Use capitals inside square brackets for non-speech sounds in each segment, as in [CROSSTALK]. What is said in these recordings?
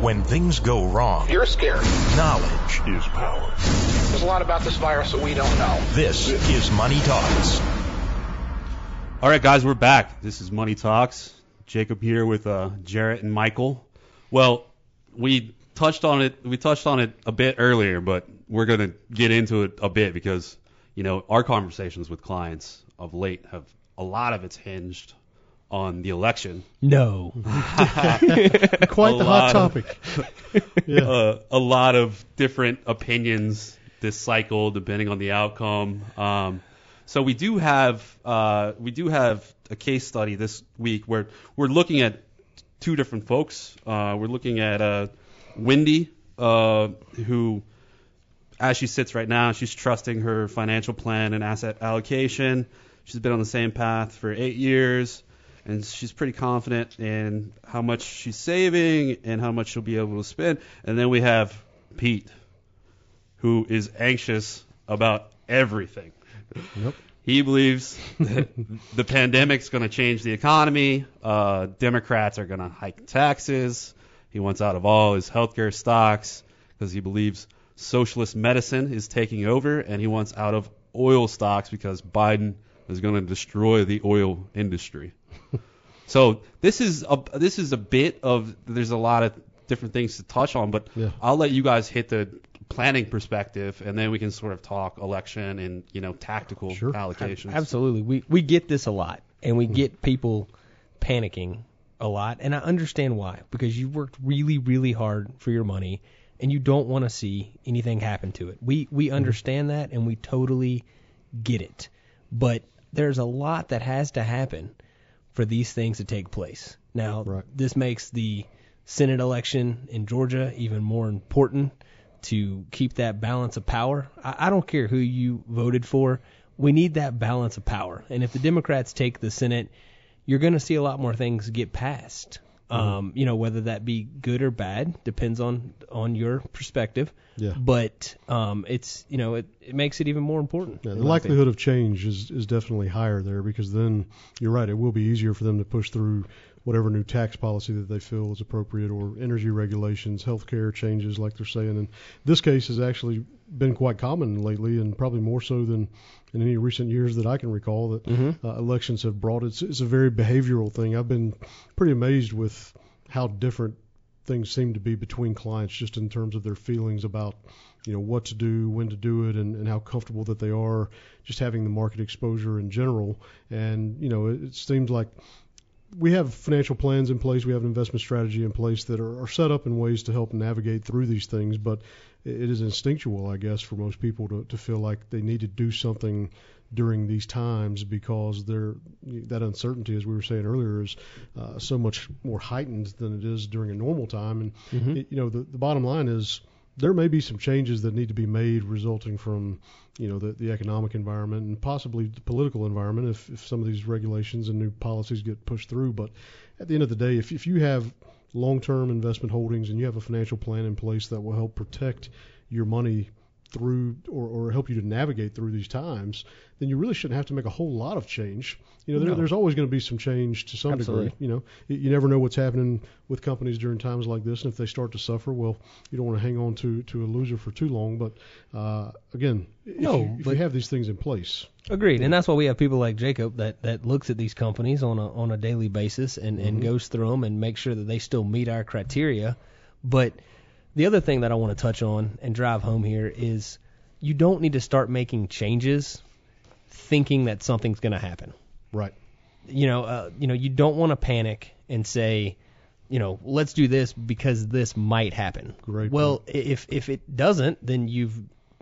When things go wrong, You're scared. knowledge is power. There's a lot about this virus that we don't know. This is Money Talks. All right, guys, we're back. This is Money Talks. Jacob here with uh, Jarrett and Michael. Well, we touched on it. We touched on it a bit earlier, but we're gonna get into it a bit because you know our conversations with clients of late have a lot of it's hinged on the election. No. [LAUGHS] Quite A the hot topic. [LAUGHS] yeah. uh, a lot of different opinions this cycle, depending on the outcome. Um, so we do have uh, we do have a case study this week where we're looking at two different folks. Uh, we're looking at uh, Wendy, uh, who, as she sits right now, she's trusting her financial plan and asset allocation. She's been on the same path for eight years, and she's pretty confident in how much she's saving and how much she'll be able to spend. And then we have Pete, who is anxious about everything. Yep. He believes that the pandemic's going to change the economy. Uh, Democrats are going to hike taxes. He wants out of all his healthcare stocks because he believes socialist medicine is taking over, and he wants out of oil stocks because Biden is going to destroy the oil industry. So this is a this is a bit of there's a lot of different things to touch on, but Yeah. I'll let you guys hit the planning perspective, and then we can sort of talk election and you know tactical Sure. allocations. Absolutely. We we get this a lot and we get people panicking a lot and I understand why because you worked really really hard for your money and you don't want to see anything happen to it. We we mm-hmm. understand that and we totally get it. But there's a lot that has to happen for these things to take place. Now, Right. this makes the Senate election in Georgia even more important to keep that balance of power. I, I don't care who you voted for. We need that balance of power. And if the Democrats take the Senate, you're going to see a lot more things get passed. Um, you know, whether that be good or bad depends on on your perspective. Yeah. But um, it's you know it, it makes it even more important. Yeah, the likelihood of change is, is definitely higher there because then you're right, it will be easier for them to push through whatever new tax policy that they feel is appropriate or energy regulations, healthcare changes like they're saying. And this case has actually been quite common lately and probably more so than in any recent years that I can recall that Mm-hmm. uh, elections have brought. It's, it's a very behavioral thing. I've been pretty amazed with how different things seem to be between clients just in terms of their feelings about you know what to do, when to do it, and, and how comfortable that they are just having the market exposure in general. And you know, it, it seems like we have financial plans in place, we have an investment strategy in place that are, are set up in ways to help navigate through these things, but it is instinctual, I guess, for most people to, to feel like they need to do something during these times because that uncertainty, as we were saying earlier, is uh, so much more heightened than it is during a normal time. And Mm-hmm. it, you know, the, the bottom line is there may be some changes that need to be made resulting from you know the, the economic environment and possibly the political environment if, if some of these regulations and new policies get pushed through. But at the end of the day, if, if you have long-term investment holdings and you have a financial plan in place that will help protect your money through or, or help you to navigate through these times, then you really shouldn't have to make a whole lot of change. You know, there, No. there's always going to be some change to some Absolutely. degree. You know, you, never know what's happening with companies during times like this, and if they start to suffer, well, you don't want to hang on to to a loser for too long. But uh, again, if, No, you, if you have these things in place, Agreed, and that's why we have people like Jacob that, that looks at these companies on a on a daily basis and, and goes through them and makes sure that they still meet our criteria. But the other thing that I want to touch on and drive home here is you don't need to start making changes thinking that something's going to happen. right? You know, uh, you know, you don't want to panic and say, you know, let's do this because this might happen. Great Well, i if if it doesn't, then you've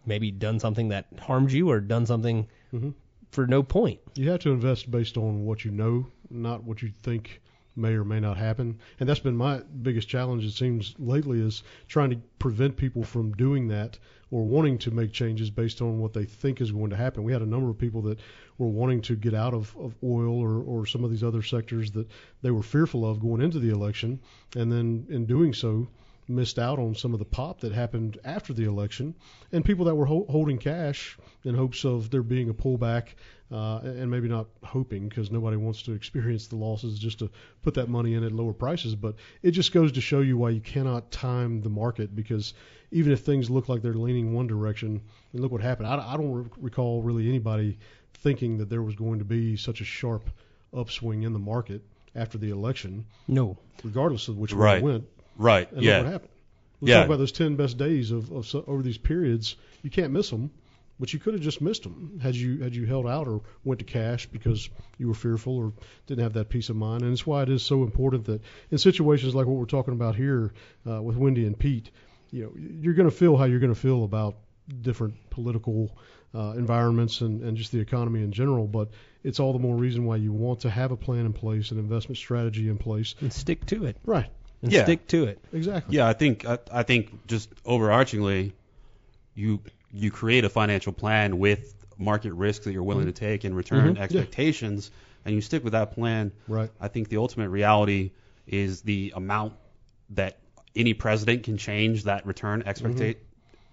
maybe done something that harmed you or done something Mhm. for no point. You have to invest based on what you know, not what you think may or may not happen. And that's been my biggest challenge, it seems, lately, is trying to prevent people from doing that or wanting to make changes based on what they think is going to happen. We had a number of people that were wanting to get out of, of oil or, or some of these other sectors that they were fearful of going into the election. And then in doing so, missed out on some of the pop that happened after the election, and people that were ho- holding cash in hopes of there being a pullback, uh, and maybe not hoping because nobody wants to experience the losses just to put that money in at lower prices. But it just goes to show you why you cannot time the market because even if things look like they're leaning one direction, and look what happened. I, I don't re- recall really anybody thinking that there was going to be such a sharp upswing in the market after the election, No. regardless of which way Right. it went. Right. And yeah. look what happened. Let's Yeah. talk about those 10 best days of, of over these periods. You can't miss them, but you could have just missed them had you had you held out or went to cash because you were fearful or didn't have that peace of mind. And it's why it is so important that in situations like what we're talking about here uh, with Wendy and Pete, you know, you're going to feel how you're going to feel about different political uh, environments and, and just the economy in general. But it's all the more reason why you want to have a plan in place, an investment strategy in place. And stick to it. Right. And Yeah. stick to it. Exactly. Yeah, I think I, I think just overarchingly, you you create a financial plan with market risks that you're willing to take and return Mhm, yeah. expectations, and you stick with that plan. Right. I think the ultimate reality is the amount that any president can change that return expecta-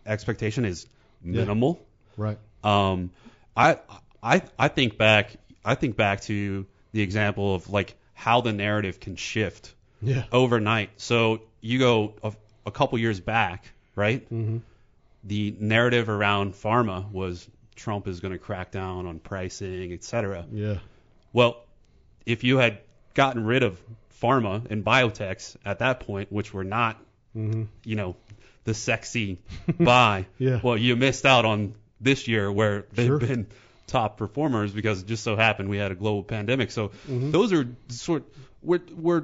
expectation is minimal. Right. Um, I I I think back I think back to the example of like how the narrative can shift Yeah. overnight. So you go a, a couple years back, right? Mm-hmm. The narrative around pharma was Trump is going to crack down on pricing, et cetera. Yeah. Well, if you had gotten rid of pharma and biotechs at that point, which were not, Mm-hmm. you know, the sexy [LAUGHS] buy, Yeah. well, you missed out on this year where they've Sure. been top performers because it just so happened we had a global pandemic. So Mhm. those are sort we're we're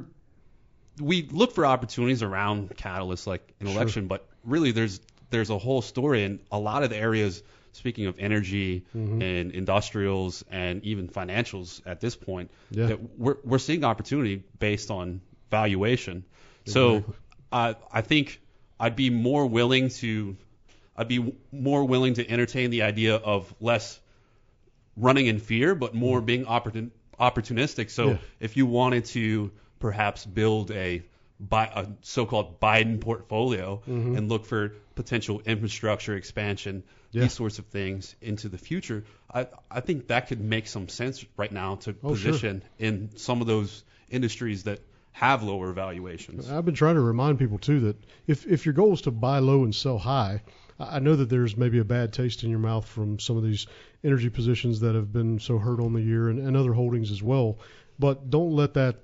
we look for opportunities around catalysts like an Sure. election, but really there's there's a whole story in a lot of the areas. Speaking of energy Mhm. and industrials and even financials at this point, Yeah. that we're we're seeing opportunity based on valuation. So. I I think I'd be more willing to I'd be more willing to entertain the idea of less running in fear, but more being opportun, opportunistic. So Mm-hmm. Yeah. if you wanted to perhaps build a, Bi- a so-called Biden portfolio Mhm. and look for potential infrastructure expansion, Yeah. these sorts of things into the future, I, I think that could make some sense right now to Oh, sure. position in some of those industries that have lower valuations. I've been trying to remind people too that if if your goal is to buy low and sell high, I I know that there's maybe a bad taste in your mouth from some of these energy positions that have been so hurt on the year and, and other holdings as well. But don't let that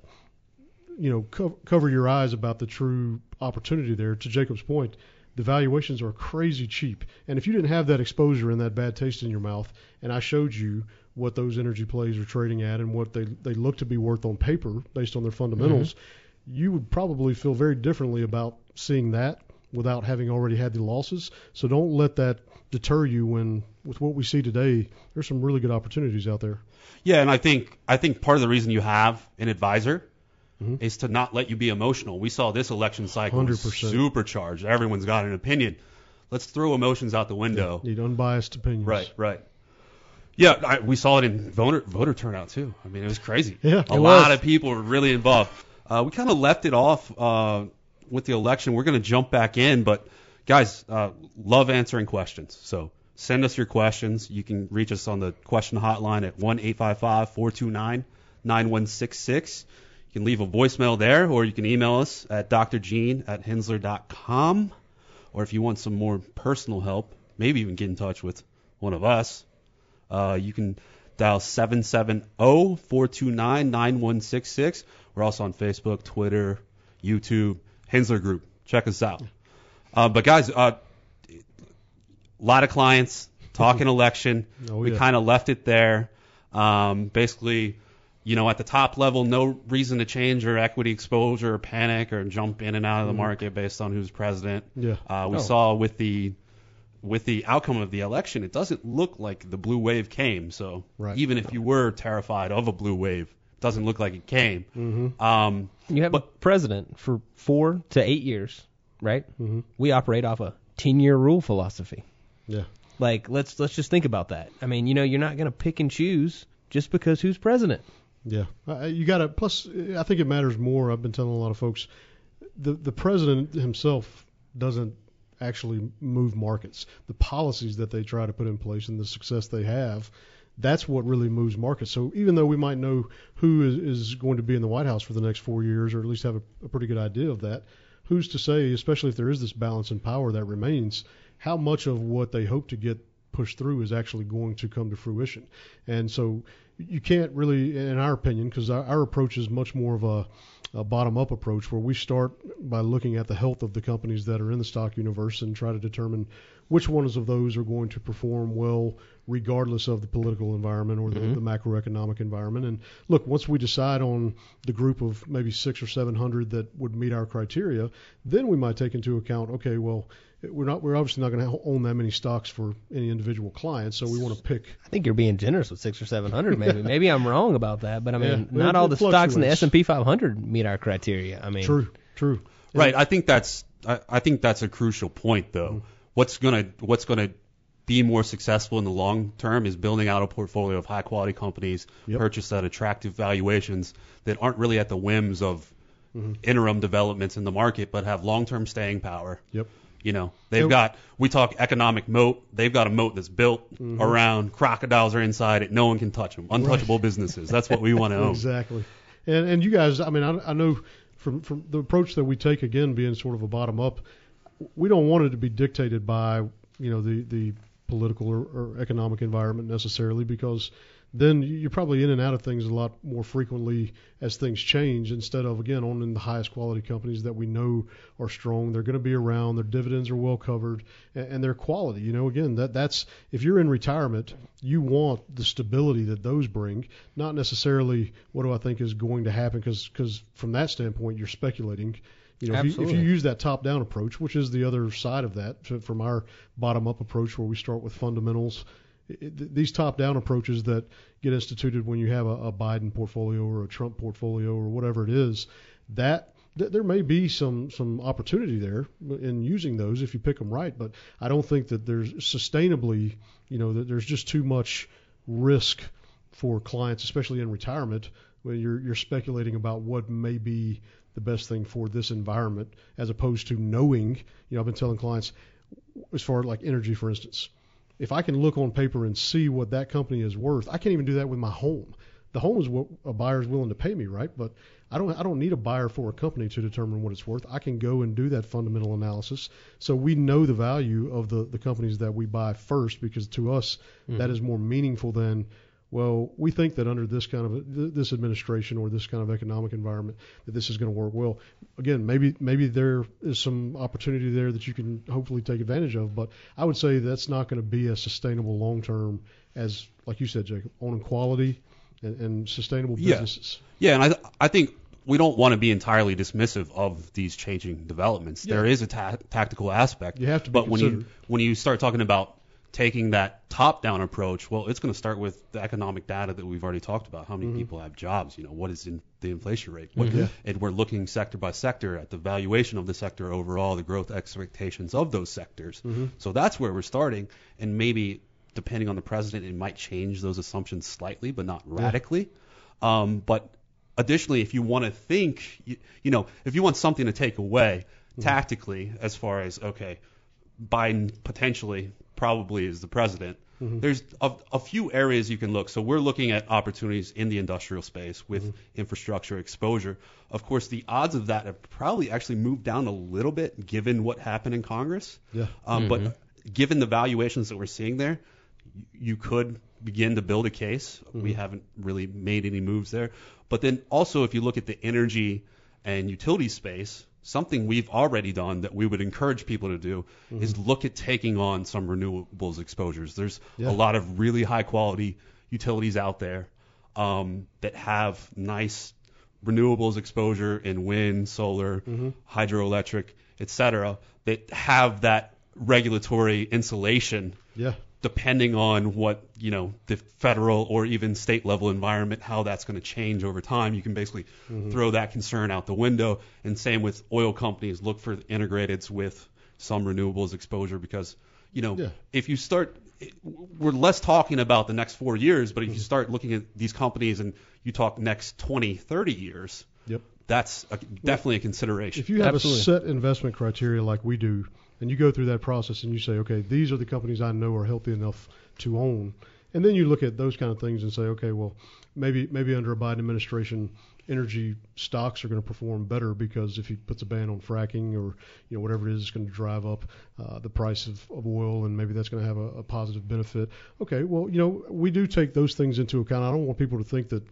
you know co- cover your eyes about the true opportunity there. To Jacob's point, the valuations are crazy cheap, and if you didn't have that exposure and that bad taste in your mouth, and I showed you what those energy plays are trading at and what they they look to be worth on paper based on their fundamentals, mm-hmm. you would probably feel very differently about seeing that without having already had the losses. So don't let that deter you when with what we see today, there's some really good opportunities out there. Yeah, and I think I think part of the reason you have an advisor Mhm. is to not let you be emotional. We saw this election cycle 100%. supercharged. Everyone's got an opinion. Let's throw emotions out the window. Need unbiased opinions. Right, right. Yeah, I, we saw it in voter voter turnout too. I mean, it was crazy. Yeah, a lot was. of people were really involved. Uh, we kind of left it off uh, with the election. We're going to jump back in, but guys, uh, love answering questions. So send us your questions. You can reach us on the question hotline at one eight five five four two nine nine one six six. You can leave a voicemail there, or you can email us at drgene at hensler.com. Or if you want some more personal help, maybe even get in touch with one of us, uh, you can dial oh, 770-429-9166. We're also on Facebook, Twitter, YouTube, Hensler Group. Check us out. Uh, but guys, a uh, lot of clients talking [LAUGHS] election. Oh, we yeah. kind of left it there. Um, basically, you know, at the top level, no reason to change your equity exposure or panic or jump in and out of the market based on who's president. Yeah. Uh, we Oh. saw with the with the outcome of the election, it doesn't look like the blue wave came. So Right. even if you were terrified of a blue wave, it doesn't look like it came. Mm-hmm. Um, You have a president for four to eight years, right? Mm-hmm. We operate off a 10-year rule philosophy. Yeah. Like let's let's just think about that. I mean, you know, you're not going to pick and choose just because who's president. Yeah, you got to. Plus, I think it matters more. I've been telling a lot of folks, the the president himself doesn't actually move markets. The policies that they try to put in place and the success they have, that's what really moves markets. So even though we might know who is, is going to be in the White House for the next four years, or at least have a, a pretty good idea of that, who's to say, especially if there is this balance in power that remains, how much of what they hope to get pushed through is actually going to come to fruition? And so you can't really, in our opinion, because our, our approach is much more of a a bottom up approach where we start by looking at the health of the companies that are in the stock universe and try to determine which ones of those are going to perform well regardless of the political environment or the, Mhm. the macroeconomic environment. And look, once we decide on the group of maybe six or seven hundred that would meet our criteria, then we might take into account, okay, well, we're not we're obviously not going to own that many stocks for any individual client, so we want to pick I think you're being generous with six or seven hundred, maybe. [LAUGHS] maybe I'm wrong about that, but I mean, Yeah, not it- all it the stocks in the. S and P 500 meet our criteria. I mean, true, true. Right. I think that's I, I think that's a crucial point though. Mm-hmm. What's gonna what's gonna be more successful in the long term is building out a portfolio of high quality companies Yep. purchased at attractive valuations that aren't really at the whims of Mm-hmm. interim developments in the market, but have long term staying power. Yep. You know, they've And- got we talk economic moat. They've got a moat that's built Mm-hmm. around crocodiles are inside it. No one can touch them. Untouchable businesses. That's what we [LAUGHS] want to own. Exactly. And and you guys, I mean, I, I know from from the approach that we take again, being sort of a bottom up, we don't want it to be dictated by you know the the political or, or economic environment necessarily because then you're probably in and out of things a lot more frequently as things change instead of again owning the highest quality companies that we know are strong. They're going to be around. Their dividends are well covered and, and their quality you know again that that's if you're in retirement you want the stability that those bring not necessarily what do I think is going to happen because from that standpoint you're speculating. You know, if you, if you use that top-down approach, which is the other side of that, from our bottom-up approach, where we start with fundamentals, these top-down approaches that get instituted when you have a, a Biden portfolio or a Trump portfolio or whatever it is, that th- there may be some some opportunity there in using those if you pick them right. But I don't think that there's sustainably, you know, that there's just too much risk for clients, especially in retirement, when you're you're speculating about what may be the best thing for this environment, as opposed to knowing. You know, I've been telling clients, as far as like energy, for instance, if I can look on paper and see what that company is worth, I can't even do that with my home. The home is what a buyer is willing to pay me, right? But I don't I don't need a buyer for a company to determine what it's worth. I can go and do that fundamental analysis. So we know the value of the the companies that we buy first because to us mm-hmm. that is more meaningful than well, we think that under this kind of th- this administration or this kind of economic environment that this is going to work well. Again, maybe maybe there is some opportunity there that you can hopefully take advantage of, but I would say that's not going to be as sustainable long term as like you said, Jacob, owning quality and, and sustainable Yeah. businesses. Yeah, and I I think we don't want to be entirely dismissive of these changing developments. Yeah. There is a ta- tactical aspect. You have to be but when you when you start talking about taking that top-down approach, well, it's going to start with the economic data that we've already talked about. How many Mm-hmm. people have jobs? You know, what is in the inflation rate? What, Yeah. And we're looking sector by sector at the valuation of the sector overall, the growth expectations of those sectors. Mm-hmm. So that's where we're starting, and maybe depending on the president, it might change those assumptions slightly, but not radically. Um, but additionally, if you want to think, you, you know, if you want something to take away tactically, as far as okay, Biden potentially probably is the president. Mm-hmm. There's a, a few areas you can look. So we're looking at opportunities in the industrial space with mm-hmm. infrastructure exposure. Of course, the odds of that have probably actually moved down a little bit given what happened in Congress. Yeah. Um, But mm-hmm. given the valuations that we're seeing there, you could begin to build a case. We haven't really made any moves there. But then also, if you look at the energy and utility space, something we've already done that we would encourage people to do is look at taking on some renewables exposures. There's Yeah. a lot of really high quality utilities out there um, that have nice renewables exposure in wind, solar, hydroelectric, et cetera, that have that regulatory insulation Yeah. Depending on what you know the federal or even state level environment how that's going to change over time you can basically Mm-hmm. throw that concern out the window and same with oil companies look for integrateds with some renewables exposure because you know Yeah. if you start we're less talking about the next 4 years but if Mm-hmm. you start looking at these companies and you talk next 20 30 years Yep. that's a, definitely a consideration. If you have Absolutely. a set investment criteria like we do, and you go through that process and you say, okay, these are the companies I know are healthy enough to own, and then you look at those kind of things and say, okay, well, maybe maybe under a Biden administration, energy stocks are going to perform better because if he puts a ban on fracking or you know whatever it is, it's going to drive up uh, the price of, of oil, and maybe that's going to have a, a positive benefit. Okay, well, you know, we do take those things into account. I don't want people to think that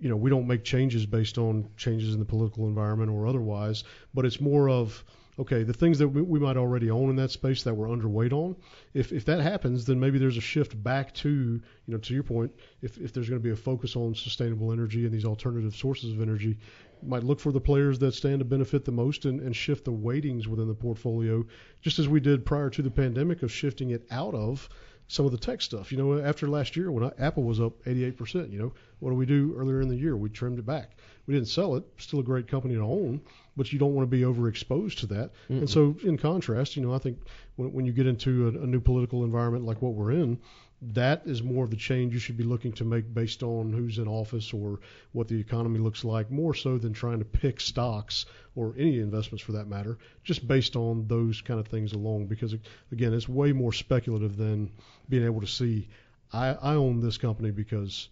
you know, we don't make changes based on changes in the political environment or otherwise, but it's more of okay, the things that we, we might already own in that space that we're underweight on. If if that happens, then maybe there's a shift back to you know to your point. If if there's going to be a focus on sustainable energy and these alternative sources of energy, might look for the players that stand to benefit the most and, and shift the weightings within the portfolio, just as we did prior to the pandemic of shifting it out of some of the tech stuff. You know, after last year when I, Apple was up 88%, you know, what do we do earlier in the year? We trimmed it back. We didn't sell it. Still a great company to own, but you don't want to be overexposed to that. And so, in contrast, you know, I think when, when you get into a, a new political environment like what we're in, that is more of the change you should be looking to make based on who's in office or what the economy looks like, more so than trying to pick stocks or any investments for that matter, just based on those kind of things alone. Because again, it's way more speculative than being able to see. I, I own this company because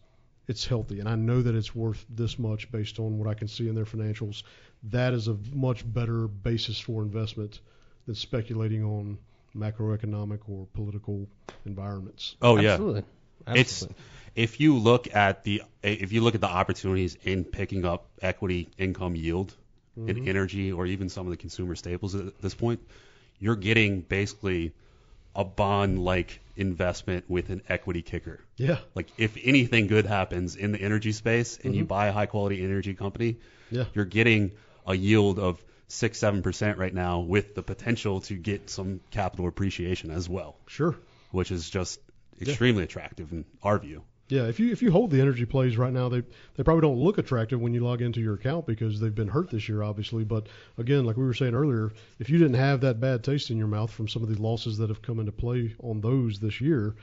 it's healthy, and I know that it's worth this much based on what I can see in their financials. That is a much better basis for investment than speculating on macroeconomic or political environments. oh yeah, Absolutely. it's if you look at the if you look at the opportunities in picking up equity income yield in energy or even some of the consumer staples at this point, you're getting basically a bond like investment with an equity kicker. Yeah, Like if anything good happens in the energy space and Mm-hmm. you buy a high quality energy company, yeah, you're getting a yield of six, seven percent right now with the potential to get some capital appreciation as well, sure. which is just extremely attractive in our view. Yeah, if you if you hold the energy plays right now, they they probably don't look attractive when you log into your account because they've been hurt this year, obviously. But again, like we were saying earlier, if you didn't have that bad taste in your mouth from some of the losses that have come into play on those this year,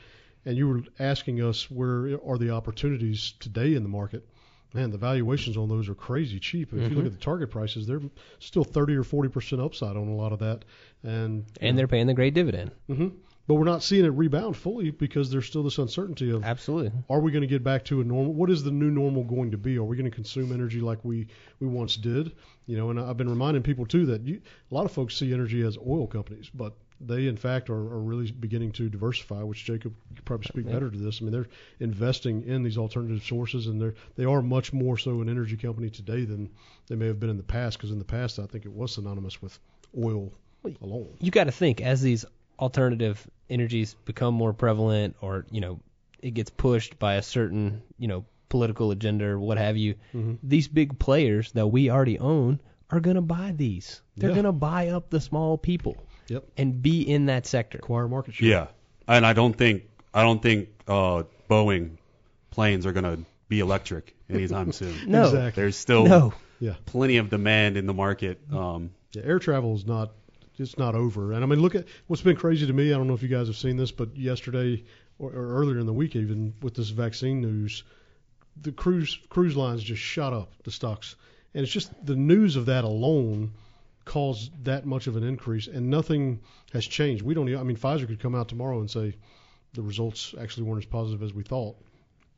and you were asking us where are the opportunities today in the market, man, the valuations on those are crazy cheap. If you look at the target prices, they're still 30 or 40 percent upside on a lot of that, and and they're paying the great dividend. hmm but we're not seeing it rebound fully because there's still this uncertainty of Absolutely. are we going to get back to a normal? What is the new normal going to be? Are we going to consume energy like we we once did? You know, and I've been reminding people too that you, a lot of folks see energy as oil companies, but they in fact are, are really beginning to diversify. Which Jacob could probably speak better to this. I mean, they're investing in these alternative sources, and they're they are much more so an energy company today than they may have been in the past. Because in the past, I think it was synonymous with oil alone. You got to think as these alternative energies become more prevalent, or you know, it gets pushed by a certain you know political agenda or what have you. Mm-hmm. These big players that we already own are gonna buy these. They're Yeah. gonna buy up the small people Yep. and be in that sector. Acquire market share. Yeah, and I don't think I don't think uh, Boeing planes are gonna be electric anytime [LAUGHS] soon. No. Exactly. There's still No. Yeah. plenty of demand in the market. Um, Yeah, air travel is not it's not over. And I mean, look at what's been crazy to me. I don't know if you guys have seen this, but yesterday or, or earlier in the week, even with this vaccine news, the cruise cruise lines just shot up the stocks, and it's just the news of that alone caused that much of an increase, and nothing has changed. We don't. Even, I mean, Pfizer could come out tomorrow and say the results actually weren't as positive as we thought,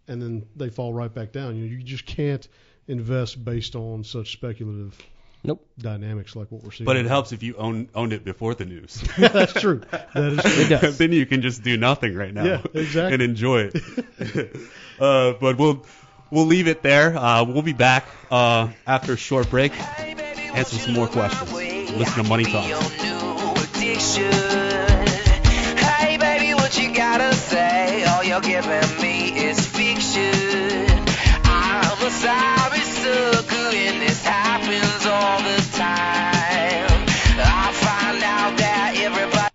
and then they fall right back down. You know, you just can't invest based on such speculative Nope. dynamics like what we're seeing. but it helps if you own owned it before the news. [LAUGHS] That's true. That is true. It [LAUGHS] then you can just do nothing right now Yeah, exactly. and enjoy it. [LAUGHS] uh, but we'll we'll leave it there. Uh, we'll be back uh, after a short break. Answer some more questions. Listen to Money Talks. Hey baby, what you gotta say? All you're giving me is fiction. I'm a sorry sucker, and this happens all the time. I find out that everybody.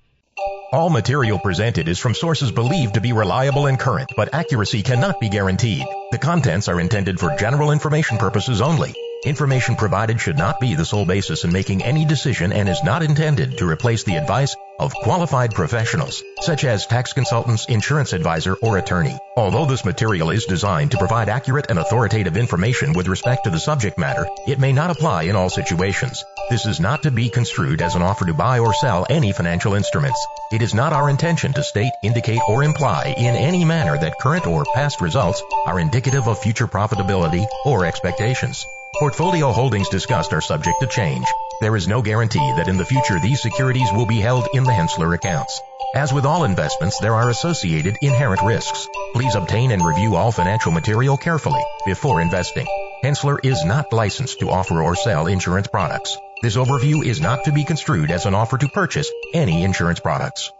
All material presented is from sources believed to be reliable and current, but accuracy cannot be guaranteed. The contents are intended for general information purposes only. Information provided should not be the sole basis in making any decision and is not intended to replace the advice, of qualified professionals, such as tax consultants, insurance advisor, or attorney. Although this material is designed to provide accurate and authoritative information with respect to the subject matter, it may not apply in all situations. This is not to be construed as an offer to buy or sell any financial instruments. It is not our intention to state, indicate, or imply in any manner that current or past results are indicative of future profitability or expectations. Portfolio holdings discussed are subject to change. There is no guarantee that in the future these securities will be held in the Hensler accounts. As with all investments, there are associated inherent risks. Please obtain and review all financial material carefully before investing. Hensler is not licensed to offer or sell insurance products. This overview is not to be construed as an offer to purchase any insurance products.